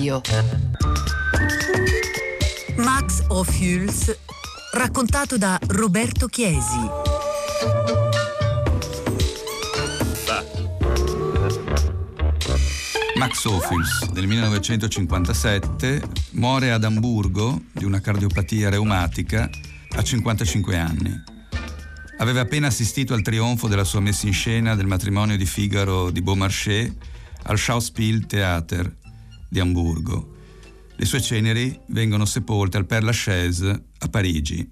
Radio. Max Ophuls, raccontato da Roberto Chiesi. Max Ophuls nel 1957 muore ad Amburgo di una cardiopatia reumatica a 55 anni. Aveva appena assistito al trionfo della sua messa in scena del matrimonio di Figaro di Beaumarchais al Schauspieltheater di Amburgo. Le sue ceneri vengono sepolte al Père Lachaise a Parigi.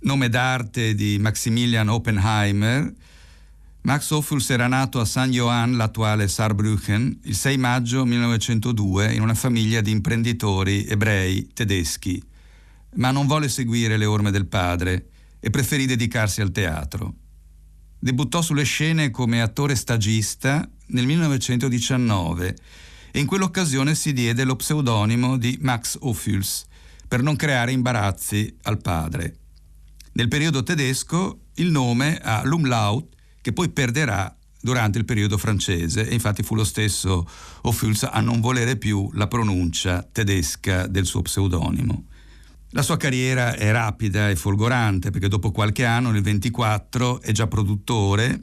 Nome d'arte di Maximilian Oppenheimer, Max Ophuls era nato a San Johann, l'attuale Saarbrücken, il 6 maggio 1902 in una famiglia di imprenditori ebrei tedeschi, ma non volle seguire le orme del padre e preferì dedicarsi al teatro. Debuttò sulle scene come attore stagista nel 1919 e in quell'occasione si diede lo pseudonimo di Max Ophuls per non creare imbarazzi al padre. Nel periodo tedesco il nome ha l'umlaut che poi perderà durante il periodo francese e infatti fu lo stesso Ophuls a non volere più la pronuncia tedesca del suo pseudonimo. La sua carriera è rapida e folgorante perché dopo qualche anno, nel 24, è già produttore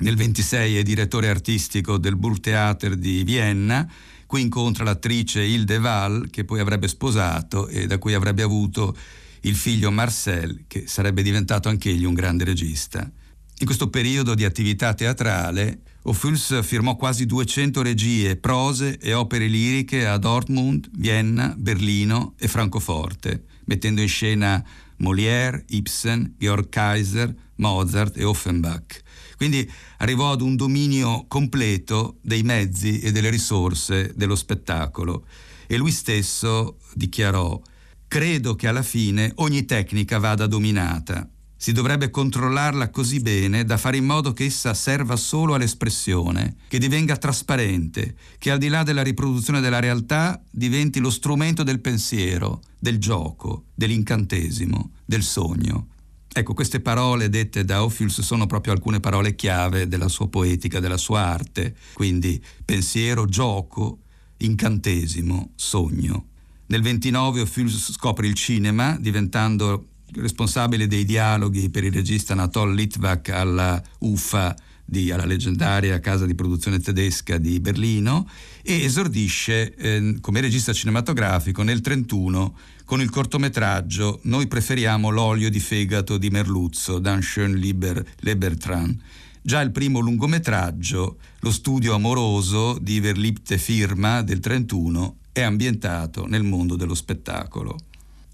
nel 26 è direttore artistico del Burgtheater di Vienna, qui incontra l'attrice Hilde Wall che poi avrebbe sposato e da cui avrebbe avuto il figlio Marcel che sarebbe diventato anch'egli un grande regista. In questo periodo di attività teatrale Ophuls firmò quasi 200 regie, prose e opere liriche a Dortmund, Vienna, Berlino e Francoforte, mettendo in scena Molière, Ibsen, Georg Kaiser, Mozart e Offenbach. Quindi arrivò ad un dominio completo dei mezzi e delle risorse dello spettacolo e lui stesso dichiarò Credo che alla fine ogni tecnica vada dominata. Si dovrebbe controllarla così bene da fare in modo che essa serva solo all'espressione, che divenga trasparente, che al di là della riproduzione della realtà diventi lo strumento del pensiero, del gioco, dell'incantesimo, del sogno. Ecco, queste parole dette da Ophuls sono proprio alcune parole chiave della sua poetica, della sua arte, quindi pensiero, gioco, incantesimo, sogno. Nel 29 Ophuls scopre il cinema, diventando responsabile dei dialoghi per il regista Anatol Litvak alla UFA di, alla leggendaria casa di produzione tedesca di Berlino e esordisce eh, come regista cinematografico nel 31 con il cortometraggio Noi preferiamo l'olio di fegato di Merluzzo, Dan Schön Lieber Lebertran. Già il primo lungometraggio, Lo studio amoroso di Verlipte Firma del 31, è ambientato nel mondo dello spettacolo.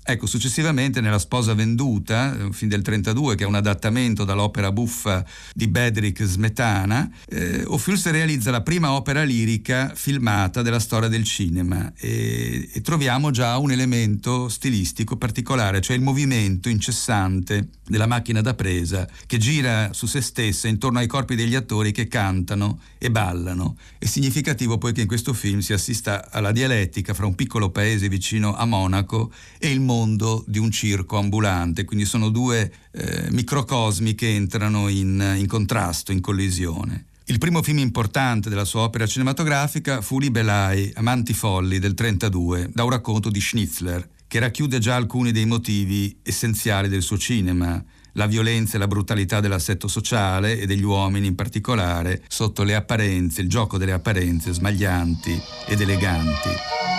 Ecco, successivamente nella Sposa venduta, un film del 32 che è un adattamento dall'opera buffa di Bedrick Smetana, eh, Ophuls realizza la prima opera lirica filmata della storia del cinema e, e troviamo già un elemento stilistico particolare, cioè il movimento incessante della macchina da presa che gira su se stessa intorno ai corpi degli attori che cantano e ballano. È significativo poi che in questo film si assista alla dialettica fra un piccolo paese vicino a Monaco e il mondo mondo di un circo ambulante, quindi sono due eh, microcosmi che entrano in, in contrasto, in collisione. Il primo film importante della sua opera cinematografica fu Libelai, Amanti folli del 1932, da un racconto di Schnitzler, che racchiude già alcuni dei motivi essenziali del suo cinema, la violenza e la brutalità dell'assetto sociale e degli uomini in particolare, sotto le apparenze, il gioco delle apparenze smaglianti ed eleganti.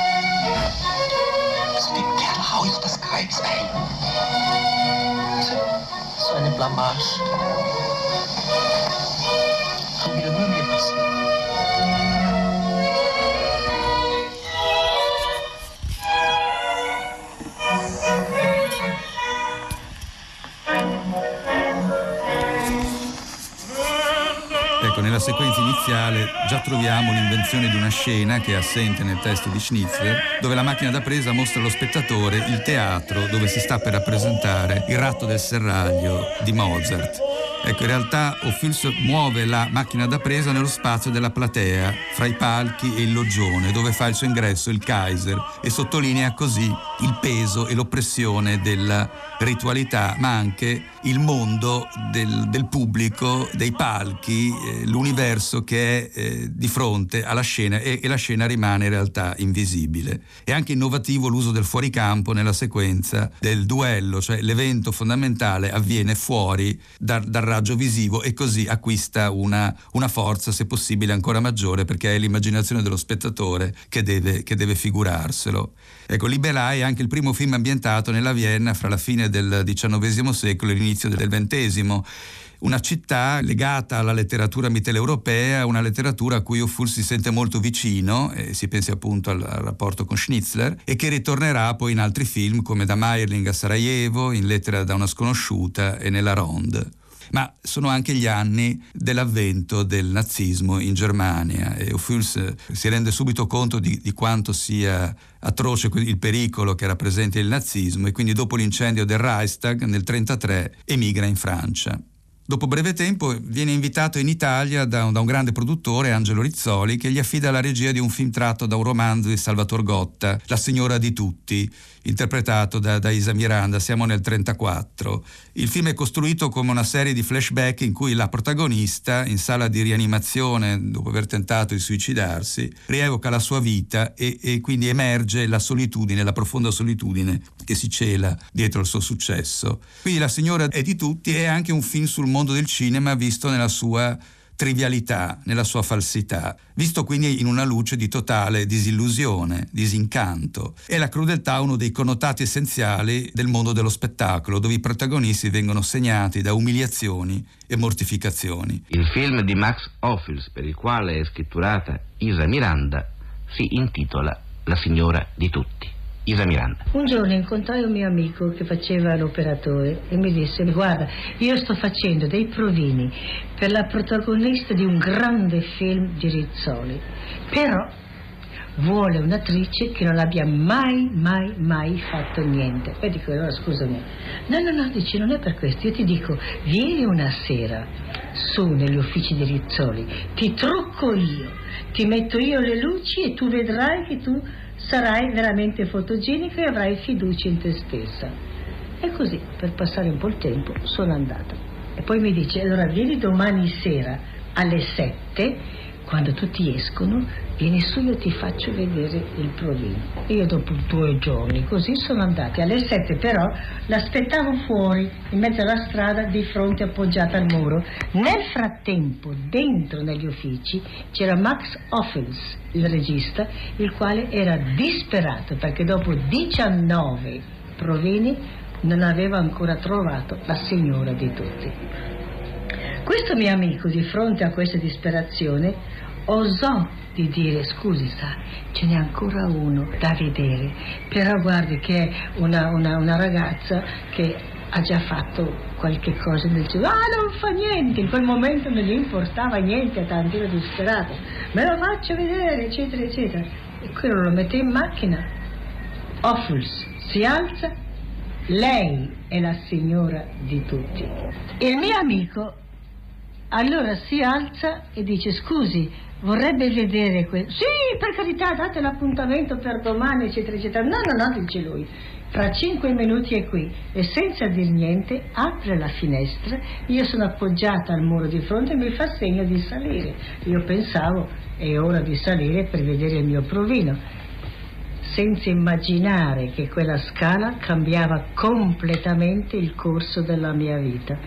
Kreuz ein. So eine Blamage. Nella sequenza iniziale già troviamo l'invenzione di una scena che è assente nel testo di Schnitzler, dove la macchina da presa mostra allo spettatore il teatro dove si sta per rappresentare il ratto del serraglio di Mozart. Ecco, in realtà Ophuls muove la macchina da presa nello spazio della platea, fra i palchi e il loggione, dove fa il suo ingresso il Kaiser e sottolinea così il peso e l'oppressione della ritualità, ma anche il mondo del, del pubblico, dei palchi, eh, l'universo che è eh, di fronte alla scena e, e, la scena rimane in realtà invisibile. È anche innovativo l'uso del fuoricampo nella sequenza del duello, cioè l'evento fondamentale avviene fuori da, dal raggio visivo e così acquista una, una, forza, se possibile, ancora maggiore perché è l'immaginazione dello spettatore che deve, che deve figurarselo. Ecco, Libelai è anche il primo film ambientato nella Vienna fra la fine del XIX secolo e l'inizio del XX una città legata alla letteratura mitteleuropea, una letteratura a cui Ophul si sente molto vicino, e si pensi appunto al, al, rapporto con Schnitzler, e che ritornerà poi in altri film come Da Meierling a Sarajevo, in Lettera da una sconosciuta e nella Ronde ma sono anche gli anni dell'avvento del nazismo in Germania e Ophuls si rende subito conto di, di quanto sia atroce il pericolo che rappresenta il nazismo e quindi dopo l'incendio del Reichstag nel 1933 emigra in Francia. Dopo breve tempo viene invitato in Italia da un, da un, grande produttore, Angelo Rizzoli, che gli affida la regia di un film tratto da un romanzo di Salvatore Gotta, La signora di tutti, interpretato da, da Isa Miranda, siamo nel 1934. Il film è costruito come una serie di flashback in cui la protagonista, in sala di rianimazione, dopo aver tentato di suicidarsi, rievoca la sua vita e, e quindi emerge la solitudine, la profonda solitudine che si cela dietro il suo successo. Quindi La signora è di tutti è anche un film sul mondo del cinema visto nella sua trivialità, nella sua falsità, visto quindi in una luce di totale disillusione, disincanto. È la crudeltà uno dei connotati essenziali del mondo dello spettacolo, dove i protagonisti vengono segnati da umiliazioni e mortificazioni. Il film di Max Ophüls, per il quale è scritturata Isa Miranda, si intitola La signora di tutti. Isa Miranda. Un giorno incontrai un mio amico che faceva l'operatore e mi disse guarda io sto facendo dei provini per la protagonista di un grande film di Rizzoli però vuole un'attrice che non abbia mai, mai, mai fatto niente. E dico, allora scusami. No, no, no, dici, non è per questo. Io ti dico, vieni una sera su negli uffici di Rizzoli, ti trucco io, ti metto io le luci e tu vedrai che tu sarai veramente fotogenico e avrai fiducia in te stessa. E così, per passare un po' il tempo, sono andata. E poi mi dice, allora vieni domani sera alle sette quando tutti escono, vieni su io ti faccio vedere il provino. Io dopo due giorni così sono andati. Alle sette però l'aspettavo fuori, in mezzo alla strada, di fronte appoggiata al muro. Nel frattempo, dentro negli uffici, c'era Max Offels, il regista, il quale era disperato perché dopo 19 provini non aveva ancora trovato la signora di tutti. Questo mio amico, di fronte a questa disperazione, osò di dire scusi sa ce n'è ancora uno da vedere. Però guardi che è una, una, una ragazza che ha già fatto qualche cosa nel genere ah non fa niente. In quel momento non gli importava niente tanto era disperato. Me lo faccio vedere eccetera eccetera. E quello lo mette in macchina. Ophuls si alza. Lei è la signora di tutti. Il mio amico allora si alza e dice scusi, vorrebbe vedere questo. Sì, per carità, date l'appuntamento per domani, eccetera, eccetera. No, no, no, dice lui. Fra cinque minuti è qui e senza dir niente apre la finestra, io sono appoggiata al muro di fronte e mi fa segno di salire. Io pensavo è ora di salire per vedere il mio provino, senza immaginare che quella scala cambiava completamente il corso della mia vita.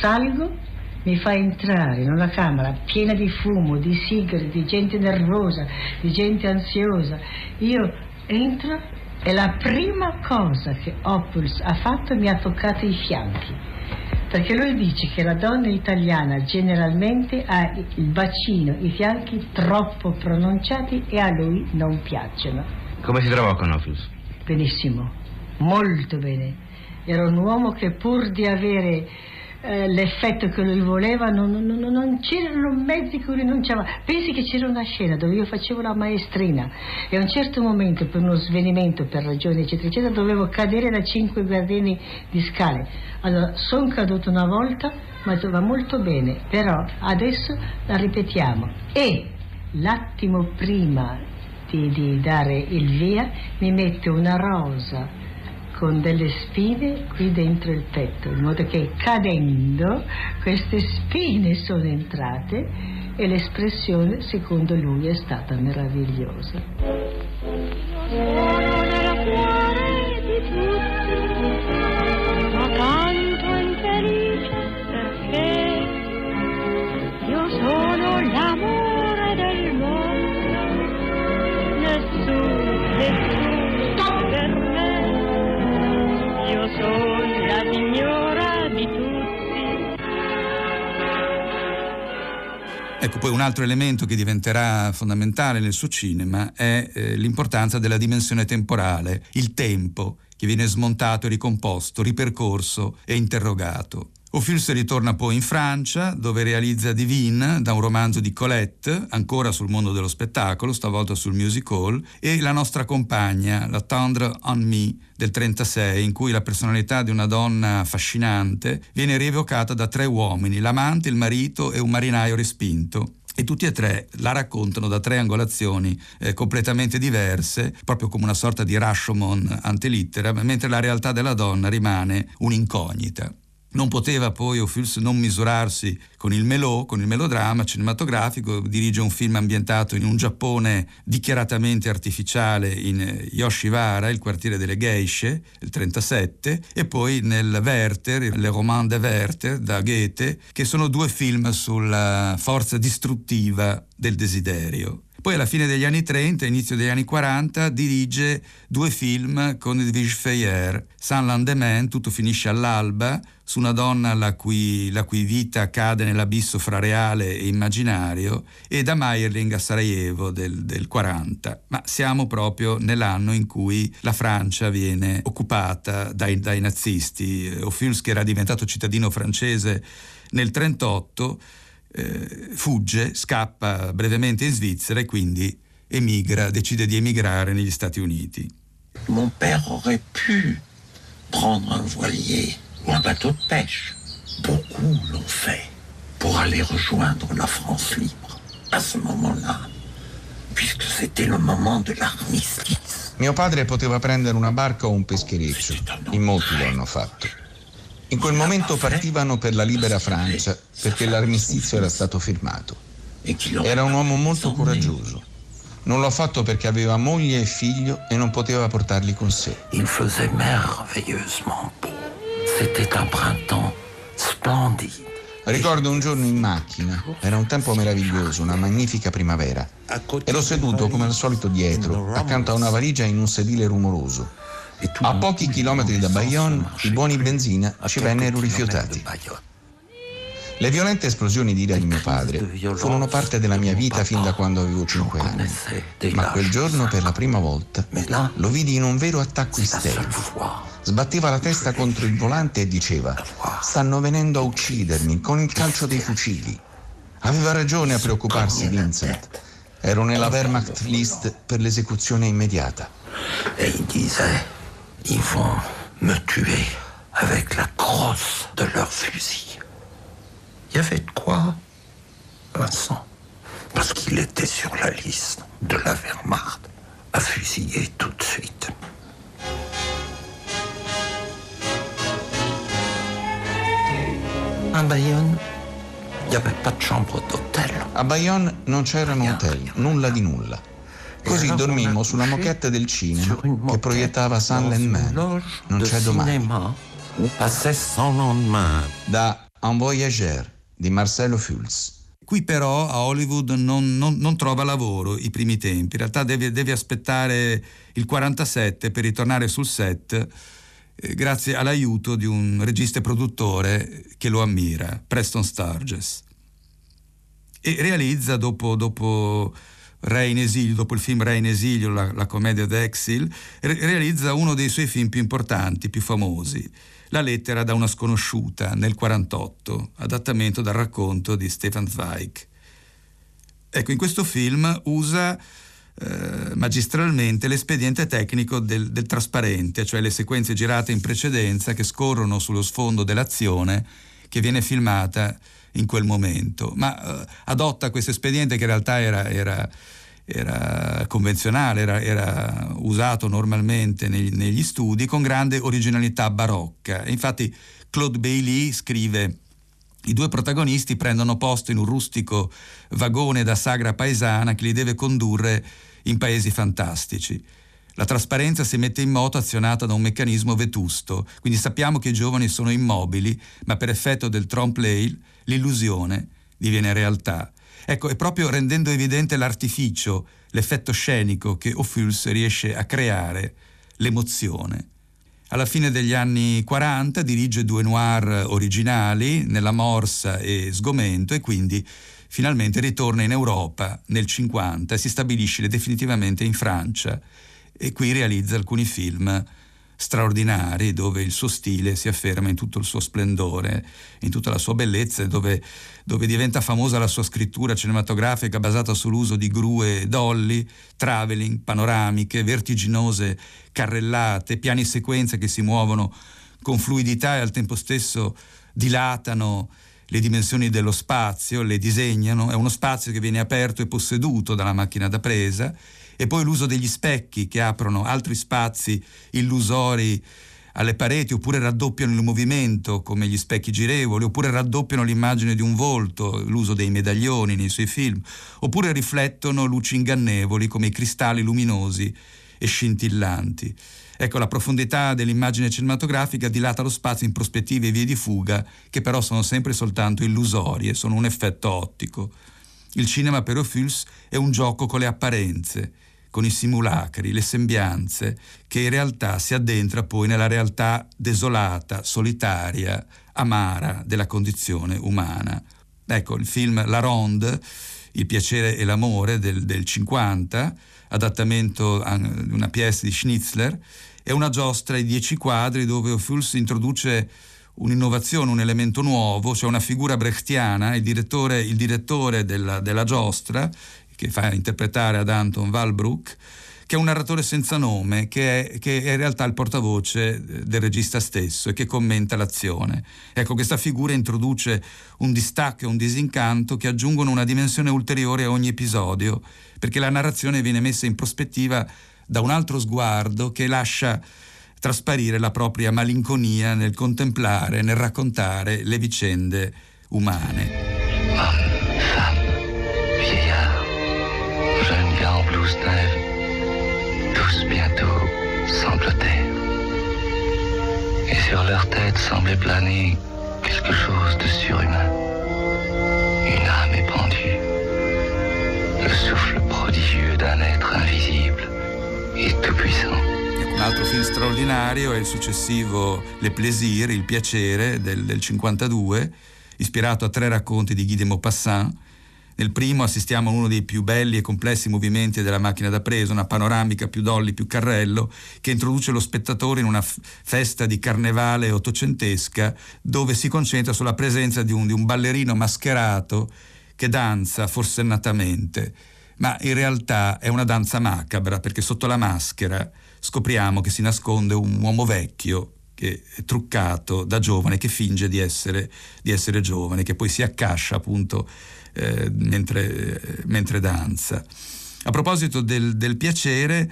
Salgo mi fa entrare in una camera piena di fumo, di sigari, di gente nervosa, di gente ansiosa. Io entro e la prima cosa che Opus ha fatto mi ha toccato i fianchi. Perché lui dice che la donna italiana generalmente ha il bacino, i fianchi troppo pronunciati e a lui non piacciono. Come si trovò con Opus? Benissimo, molto bene. Era un uomo che pur di avere eh, l'effetto che lui voleva, non, non, non, c'erano mezzi che c'aveva. Pensi che c'era una scena dove io facevo la maestrina e a un certo momento per uno svenimento, per ragioni eccetera eccetera, dovevo cadere da cinque gradini di scale. Allora, sono caduto una volta, ma va molto bene, però adesso la ripetiamo. E l'attimo prima di, di dare il via mi mette una rosa con delle spine qui dentro il petto, in modo che cadendo queste spine sono entrate e l'espressione secondo lui è stata meravigliosa. io sono l'amore del mondo, nessuno, Ecco, poi un altro elemento che diventerà fondamentale nel suo cinema è eh, l'importanza della dimensione temporale, il tempo, che viene smontato, ricomposto, ripercorso e interrogato. Ophuls ritorna poi in Francia, dove realizza Divine, da un romanzo di Colette, ancora sul mondo dello spettacolo, stavolta sul music hall, e La nostra compagna, La tendre en me, del 36, in cui la personalità di una donna affascinante viene rievocata da tre uomini, l'amante, il marito e un marinaio respinto e tutti e tre la raccontano da tre angolazioni eh, completamente diverse, proprio come una sorta di Rashomon antelittera, mentre la realtà della donna rimane un'incognita. Non poteva poi Ophuls non misurarsi con il melò, con il melodramma cinematografico, dirige un film ambientato in un Giappone dichiaratamente artificiale in Yoshiwara, il quartiere delle geishe, il 37, e poi nel Werther, Le Roman de Werther, da Goethe, che sono due film sulla forza distruttiva del desiderio. Poi alla fine degli anni 30, inizio degli anni 40, dirige due film con Edwige Feyer, Saint Landeman, Tutto finisce all'alba, su una donna la cui, la cui, vita cade nell'abisso fra reale e immaginario, e da Meyerling a Sarajevo del, del 40. Ma siamo proprio nell'anno in cui la Francia viene occupata dai, dai nazisti. Ophuls, che era diventato cittadino francese nel 1938, eh, fugge, scappa brevemente in Svizzera e quindi emigra, decide di emigrare negli Stati Uniti. Mon père aurait pu prendre un voilier ou un bateau de pêche. Beaucoup l'ont fait pour aller rejoindre la France libre à ce moment-là, puisque c'était le moment de l'armistice. Mio padre poteva prendere una barca o un peschereccio, in molti lo hanno fatto. In quel momento partivano per la libera Francia perché l'armistizio era stato firmato. Era un uomo molto coraggioso. Non l'ha fatto perché aveva moglie e figlio e non poteva portarli con sé. Il faisait merveilleusement beau. C'était un printemps splendide. Ricordo un giorno in macchina, era un tempo meraviglioso, una magnifica primavera. Ero seduto come al solito dietro, accanto a una valigia in un sedile rumoroso. A pochi chilometri da Bayonne i buoni benzina ci vennero rifiutati. Le violente esplosioni di ira di mio padre furono parte della mia vita fin da quando avevo 5 anni, ma quel giorno per la prima volta lo vidi in un vero attacco isterico. Sbatteva la testa contro il volante e diceva stanno venendo a uccidermi con il calcio dei fucili. Aveva ragione a preoccuparsi Vincent. Ero nella Wehrmacht list per l'esecuzione immediata. Et il disait, ils vont me tuer avec la crosse de leur fusil. Il y avait de quoi, Vincent? Parce qu'il était sur la liste de la Wehrmacht à fusiller tout de suite. À Bayonne, il n'y avait pas de chambre d'hôtel. A Bayonne non c'erano hotel, nulla di nulla. Così dormimmo sulla moquette del cinema che proiettava Sun Man. Non c'è domani. Da Un Voyageur di Marcelo Fulz. Qui però a Hollywood non, non, non, trova lavoro i primi tempi, in realtà deve, deve aspettare il 47 per ritornare sul set eh, grazie all'aiuto di un regista e produttore che lo ammira, Preston Sturges. E realizza dopo, dopo Re in esilio, dopo il film Re in esilio, la, la commedia d'Exil, re- realizza uno dei suoi film più importanti, più famosi, La lettera da una sconosciuta, nel 48, adattamento dal racconto di Stefan Zweig. Ecco, in questo film usa eh, magistralmente l'espediente tecnico del, del, trasparente, cioè le sequenze girate in precedenza che scorrono sullo sfondo dell'azione che viene filmata in quel momento, ma eh, adotta questo espediente che in realtà era, era, era convenzionale, era, era, usato normalmente negli, negli studi con grande originalità barocca. Infatti Claude Bailey scrive i due protagonisti prendono posto in un rustico vagone da sagra paesana che li deve condurre in paesi fantastici. La trasparenza si mette in moto azionata da un meccanismo vetusto, quindi sappiamo che i giovani sono immobili, ma per effetto del trompe-l'œil l'illusione diviene realtà. Ecco, è proprio rendendo evidente l'artificio, l'effetto scenico che Ophuls riesce a creare l'emozione. Alla fine degli anni 40 dirige due noir originali, Nella Morsa e Sgomento, e quindi finalmente ritorna in Europa nel 50 e si stabilisce definitivamente in Francia e qui realizza alcuni film straordinari dove il suo stile si afferma in tutto il suo splendore, in tutta la sua bellezza, dove, dove diventa famosa la sua scrittura cinematografica basata sull'uso di grue dolly, traveling, panoramiche, vertiginose carrellate, piani sequenze che si muovono con fluidità e al tempo stesso dilatano le dimensioni dello spazio, le disegnano, è uno spazio che viene aperto e posseduto dalla macchina da presa e poi l'uso degli specchi che aprono altri spazi illusori alle pareti oppure raddoppiano il movimento come gli specchi girevoli oppure raddoppiano l'immagine di un volto, l'uso dei medaglioni nei suoi film, oppure riflettono luci ingannevoli come i cristalli luminosi e scintillanti. Ecco, la profondità dell'immagine cinematografica dilata lo spazio in prospettive e vie di fuga che però sono sempre soltanto illusorie, sono un effetto ottico. Il cinema per Ophuls è un gioco con le apparenze, con i simulacri, le sembianze, che in realtà si addentra poi nella realtà desolata, solitaria, amara della condizione umana. Ecco, il film La Ronde, Il piacere e l'amore del, del 50, adattamento di una pièce di Schnitzler, è una giostra ai dieci quadri dove Ophuls introduce un'innovazione, un elemento nuovo, cioè una figura brechtiana, il direttore, il direttore della, della giostra, che fa interpretare ad Anton Walbrook, che è un narratore senza nome, che è, che è, in realtà il portavoce del regista stesso e che commenta l'azione. Ecco, questa figura introduce un distacco e un disincanto che aggiungono una dimensione ulteriore a ogni episodio, perché la narrazione viene messa in prospettiva da un altro sguardo che lascia trasparire la propria malinconia nel contemplare, nel raccontare le vicende umane. Rêvent, tous bientôt sanglotaient. Et sur leur tête semblait planer quelque chose de surhumain. Une âme épandue, le souffle prodigieux d'un être invisible et tout-puissant. Un altro film straordinario è il successivo Le Plaisir, Il piacere del, del 52, ispirato a tre racconti di Guy de Maupassant nel primo assistiamo a uno dei più belli e complessi movimenti della macchina da presa, una panoramica più dolly, più carrello, che introduce lo spettatore in una f- festa di carnevale ottocentesca dove si concentra sulla presenza di un, di un ballerino mascherato che danza forsennatamente. Ma in realtà è una danza macabra perché sotto la maschera scopriamo che si nasconde un uomo vecchio che è truccato da giovane, che finge di essere, di essere giovane, che poi si accascia appunto eh, mentre, mentre, danza. A proposito del, del piacere,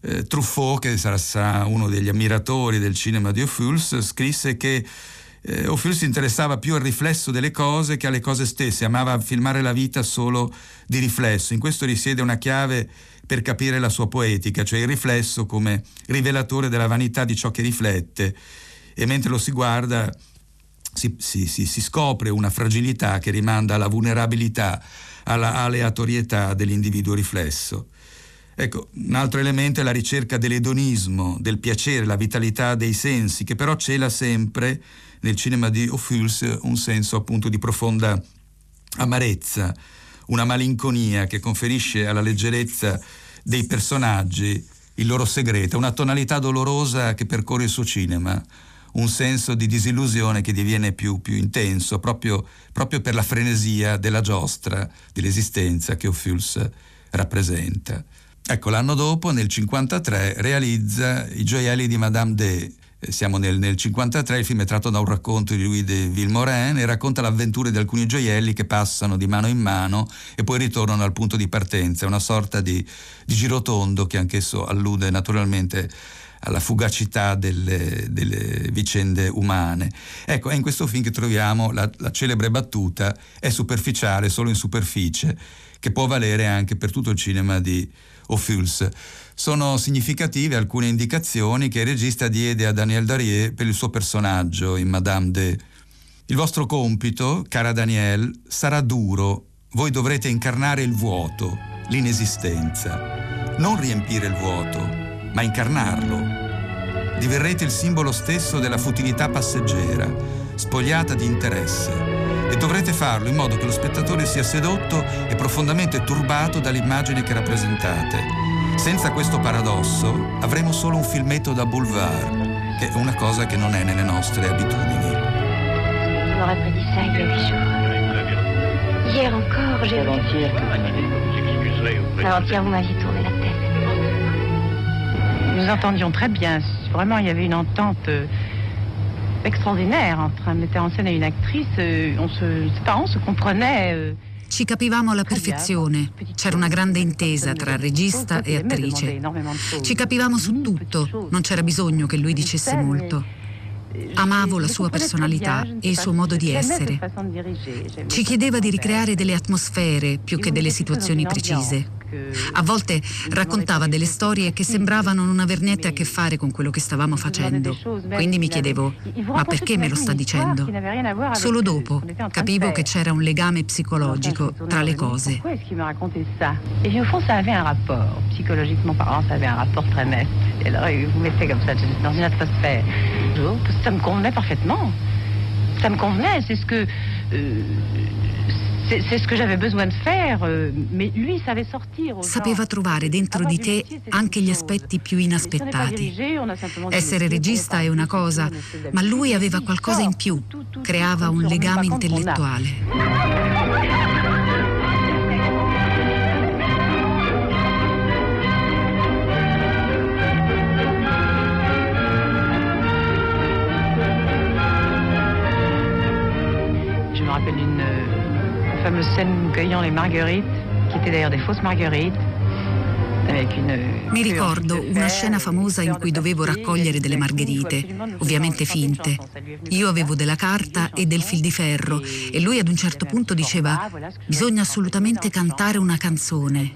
eh, Truffaut, che sarà, uno degli ammiratori del cinema di Ophuls, scrisse che eh, Ophuls si interessava più al riflesso delle cose che alle cose stesse, amava filmare la vita solo di riflesso. In questo risiede una chiave per capire la sua poetica, cioè il riflesso come rivelatore della vanità di ciò che riflette. E mentre lo si guarda si, si, si, scopre una fragilità che rimanda alla vulnerabilità, alla aleatorietà dell'individuo riflesso. Ecco, un altro elemento è la ricerca dell'edonismo, del piacere, la vitalità dei sensi, che però cela sempre nel cinema di Ophuls un senso appunto di profonda amarezza, una malinconia che conferisce alla leggerezza dei personaggi il loro segreto, una tonalità dolorosa che percorre il suo cinema, un senso di disillusione che diviene più, più intenso proprio, proprio, per la frenesia della giostra, dell'esistenza che Ophuls rappresenta. Ecco, l'anno dopo, nel 1953, realizza I gioielli di Madame D. Siamo nel, nel 53, il film è tratto da un racconto di Louis de Villemorin e racconta l'avventura di alcuni gioielli che passano di mano in mano e poi ritornano al punto di partenza, una sorta di, di girotondo che anch'esso allude naturalmente alla fugacità delle, delle, vicende umane. Ecco, è in questo film che troviamo la, la celebre battuta è superficiale, solo in superficie, che può valere anche per tutto il cinema di Ophuls. Sono significative alcune indicazioni che il regista diede a Daniel Darier per il suo personaggio in Madame de. Il vostro compito, cara Daniel, sarà duro. Voi dovrete incarnare il vuoto, l'inesistenza. Non riempire il vuoto, ma incarnarlo. Diverrete il simbolo stesso della futilità passeggera, spogliata di interesse, e dovrete farlo in modo che lo spettatore sia sedotto e profondamente turbato dall'immagine che rappresentate. Senza questo paradosso avremo solo un filmetto da boulevard, che è una cosa che non è nelle nostre abitudini. Je m'aurais pas dit ça il y a j'ai... Avant-hier que vous m'avez tourné la tête. Nous entendions très bien. Vraiment, il y avait une entente euh, extraordinaire entre un metteur en scène et une actrice. Euh, on se, ses parents se comprenaient. euh, Ci capivamo alla perfezione, c'era una grande intesa tra regista e attrice. Ci capivamo su tutto, non c'era bisogno che lui dicesse molto. Amavo la sua personalità e il suo modo di essere. Ci chiedeva di ricreare delle atmosfere più che delle situazioni precise. A volte raccontava delle storie che sembravano non aver niente a che fare con quello che stavamo facendo. Quindi mi chiedevo, ma perché me lo sta dicendo? Solo dopo capivo che c'era un legame psicologico tra le cose. Et au fond, ça avait un rapport. Psychologiquement parlant, ça avait un rapport très net. Et alors, vous mettait comme ça dans une atmosphère. Oh, Ça me convenait parfaitement. Ça me convenait, c'est ce que... euh, c'est ce que j'avais besoin de faire, euh, mais lui savait sortir. Sapeva trovare dentro di te anche gli aspetti più inaspettati. Essere regista è una cosa, ma lui aveva qualcosa in più, creava un legame intellettuale. Scène cueillant les marguerites, qui étaient d'ailleurs des fausses marguerites, Mi ricordo una scena famosa in cui dovevo raccogliere delle margherite, ovviamente finte. Io avevo della carta e del fil di ferro e lui ad un certo punto diceva bisogna assolutamente cantare una canzone.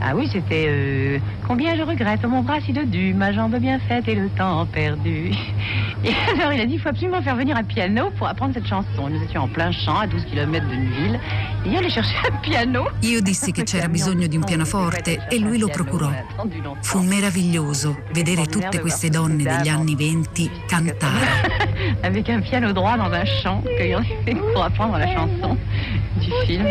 Ah oui, c'était euh, Combien je regrette mon bras si dodu, ma jambe bien faite et le temps perdu. Et alors il a dit il faut absolument faire venir un piano pour apprendre cette chanson. Nous étions en plein champ, à 12 km d'une ville. Et io allai chercher un piano. Io dissi che c'era bisogno di un pianoforte e lui lo procurò. Fu meraviglioso vedere tutte queste donne degli anni venti cantare. Avec un piano droit dans un champ, cueillant des figues pour apprendre la chanson du film.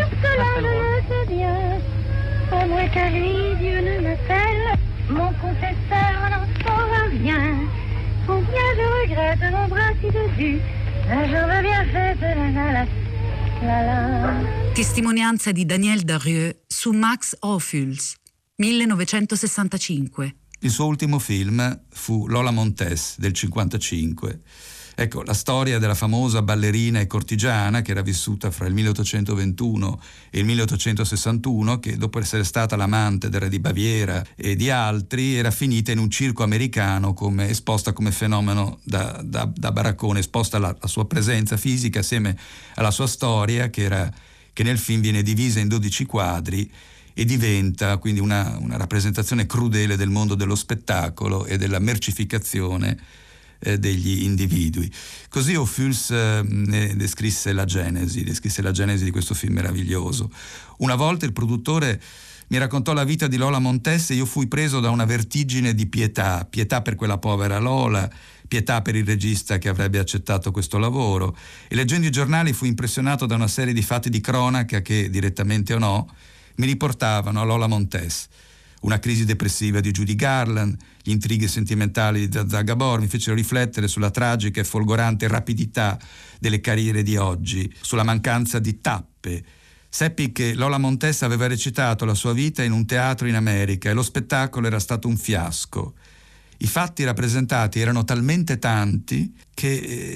Qu'à lui, Dieu ne m'appelle. Mon confesseur n'en saura rien. Combien je regrette mon bras si dodu. La jambe bien faite, la la la. Testimonianza di Daniel Darieux su Max Ophuls, 1965. Il suo ultimo film fu Lola Montes del 55. Ecco, la storia della famosa ballerina e cortigiana che era vissuta fra il 1821 e il 1861, che dopo essere stata l'amante del re di Baviera e di altri, era finita in un circo americano come, esposta come fenomeno da, da- da baraccone, esposta alla, alla sua presenza fisica assieme alla sua storia che, era, che nel film viene divisa in 12 quadri e diventa quindi una, una rappresentazione crudele del mondo dello spettacolo e della mercificazione eh, degli individui. Così Ophuls eh, ne descrisse la genesi, descrisse la genesi di questo film meraviglioso. Una volta il produttore mi raccontò la vita di Lola Montesse e io fui preso da una vertigine di pietà, pietà per quella povera Lola, pietà per il regista che avrebbe accettato questo lavoro e leggendo i giornali fui impressionato da una serie di fatti di cronaca che, direttamente o no, mi riportavano a Lola Montesse. Una crisi depressiva di Judy Garland, gli intrighi sentimentali di Zazà Gabor mi fecero riflettere sulla tragica e folgorante rapidità delle carriere di oggi, sulla mancanza di tappe. Seppi che Lola Montessa aveva recitato la sua vita in un teatro in America e lo spettacolo era stato un fiasco. I fatti rappresentati erano talmente tanti che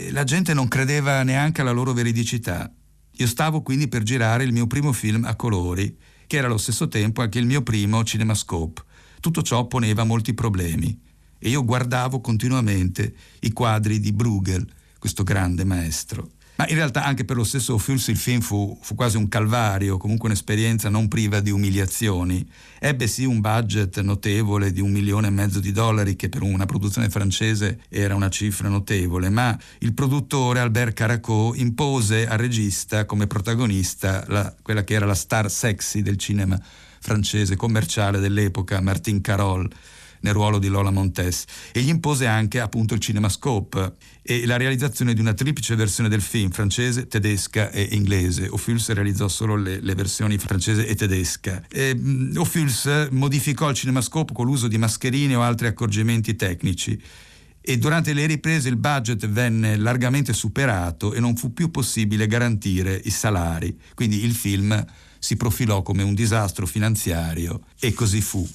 eh, la gente non credeva neanche alla loro veridicità. Io stavo quindi per girare il mio primo film a colori, che era allo stesso tempo anche il mio primo cinemascope. Tutto ciò poneva molti problemi e io guardavo continuamente i quadri di Bruegel, questo grande maestro. Ma in realtà anche per lo stesso Fulsi il film fu, fu, quasi un calvario, comunque un'esperienza non priva di umiliazioni. Ebbe sì un budget notevole di un milione e mezzo di dollari, che per una produzione francese era una cifra notevole, ma il produttore Albert Caracot impose al regista come protagonista la, quella che era la star sexy del cinema francese commerciale dell'epoca, Martin Carol nel ruolo di Lola Montes e gli impose anche appunto il cinemascope e la realizzazione di una triplice versione del film, francese, tedesca e inglese. Ophuls realizzò solo le, le versioni francese e tedesca. E, um, Ophuls modificò il cinemascope con l'uso di mascherine o altri accorgimenti tecnici e durante le riprese il budget venne largamente superato e non fu più possibile garantire i salari. Quindi il film si profilò come un disastro finanziario e così fu.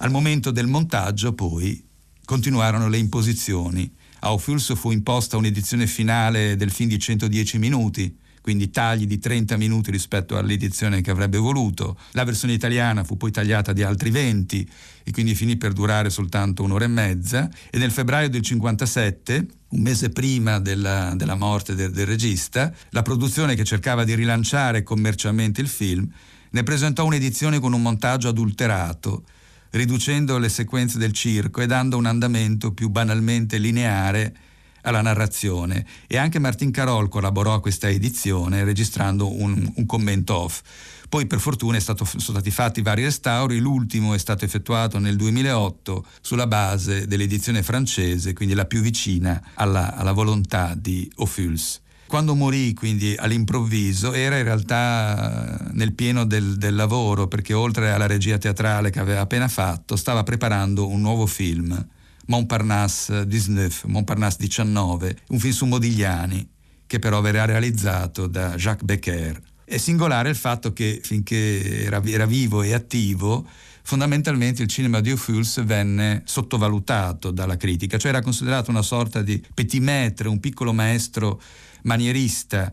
Al momento del montaggio, poi, continuarono le imposizioni. A Ophuls fu imposta un'edizione finale del film di 110 minuti, quindi tagli di 30 minuti rispetto all'edizione che avrebbe voluto. La versione italiana fu poi tagliata di altri 20 e quindi finì per durare soltanto un'ora e mezza. E nel febbraio del 57, un mese prima della, della morte del, del regista, la produzione che cercava di rilanciare commercialmente il film ne presentò un'edizione con un montaggio adulterato riducendo le sequenze del circo e dando un andamento più banalmente lineare alla narrazione e anche Martin Carol collaborò a questa edizione registrando un, un commento off. Poi per fortuna stato, sono stati fatti vari restauri, l'ultimo è stato effettuato nel 2008 sulla base dell'edizione francese, quindi la più vicina alla, alla volontà di Ophuls. Quando morì, quindi all'improvviso, era in realtà eh, nel pieno del, del, lavoro, perché oltre alla regia teatrale che aveva appena fatto, stava preparando un nuovo film, Montparnasse 19, Montparnasse 19, un film su Modigliani, che però verrà realizzato da Jacques Becker. È singolare il fatto che finché era, era vivo e attivo, fondamentalmente il cinema di Ophuls venne sottovalutato dalla critica, cioè era considerato una sorta di petit maître, un piccolo maestro manierista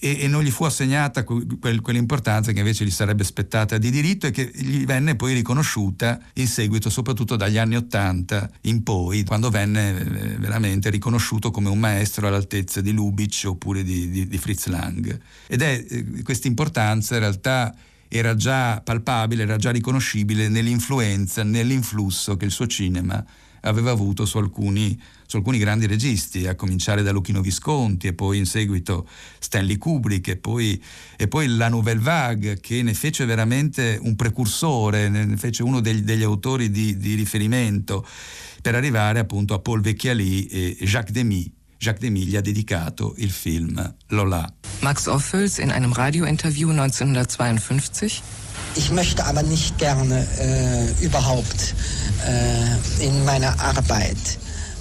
e, e non gli fu assegnata quel, quell'importanza che invece gli sarebbe spettata di diritto e che gli venne poi riconosciuta in seguito, soprattutto dagli anni Ottanta in poi, quando venne eh, veramente riconosciuto come un maestro all'altezza di Lubitsch oppure di, di, di Fritz Lang. Ed è eh, questa importanza in realtà era già palpabile, era già riconoscibile nell'influenza, nell'influsso che il suo cinema aveva avuto su alcuni, su alcuni grandi registi, a cominciare da Luchino Visconti e poi in seguito Stanley Kubrick e poi, e poi la Nouvelle Vague che ne fece veramente un precursore, ne fece uno degli, degli autori di, di, riferimento per arrivare appunto a Paul Vecchialì e Jacques Demy. Jacques Demy gli ha dedicato il film Lola. Max Ophuls in einem Radiointerview 1952 Ich möchte aber nicht gerne äh, überhaupt äh, in meiner Arbeit.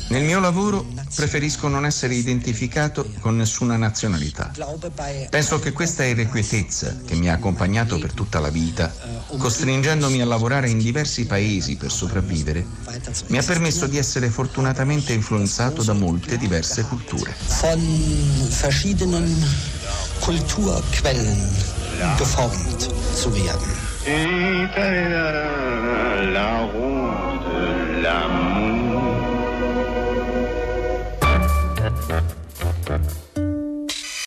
Nel mio lavoro preferisco non essere identificato con nessuna nazionalità. Penso che questa irrequietezza che mi ha accompagnato per tutta la vita, costringendomi a lavorare in diversi paesi per sopravvivere, mi ha permesso di essere fortunatamente influenzato da molte diverse culture. Von verschiedenen Kulturquellen geformt zu werden.